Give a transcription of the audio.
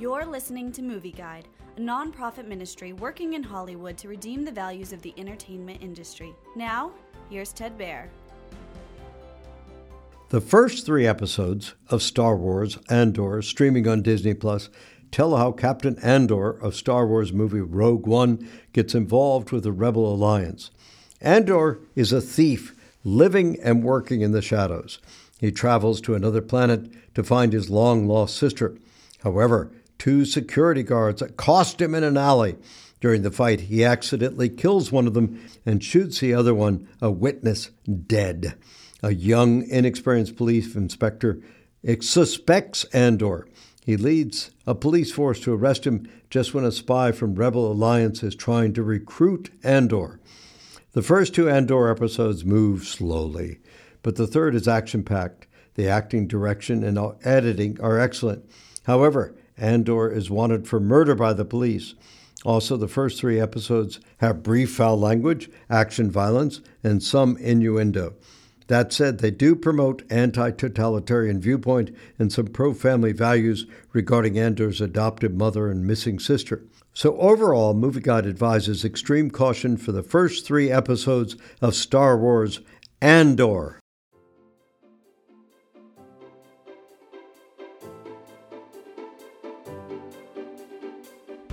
You're listening to Movie Guide, a nonprofit ministry working in Hollywood to redeem the values of the entertainment industry. Now, here's Ted Baehr. The first three episodes of Star Wars Andor, streaming on Disney Plus, tell how Captain Andor of Star Wars movie Rogue One gets involved with the Rebel Alliance. Andor is a thief living and working in the shadows. He travels to another planet to find his long lost sister. However, two security guards accost him in an alley. During the fight, he accidentally kills one of them and shoots the other one, a witness, dead. A young, inexperienced police inspector suspects Andor. He leads a police force to arrest him just when a spy from Rebel Alliance is trying to recruit Andor. The first two Andor episodes move slowly, but the third is action packed. The acting, direction, and editing are excellent. However, Andor is wanted for murder by the police. Also, the first three episodes have brief foul language, action violence, and some innuendo. That said, they do promote anti-totalitarian viewpoint and some pro-family values regarding Andor's adopted mother and missing sister. So overall, Movie Guide advises extreme caution for the first three episodes of Star Wars Andor.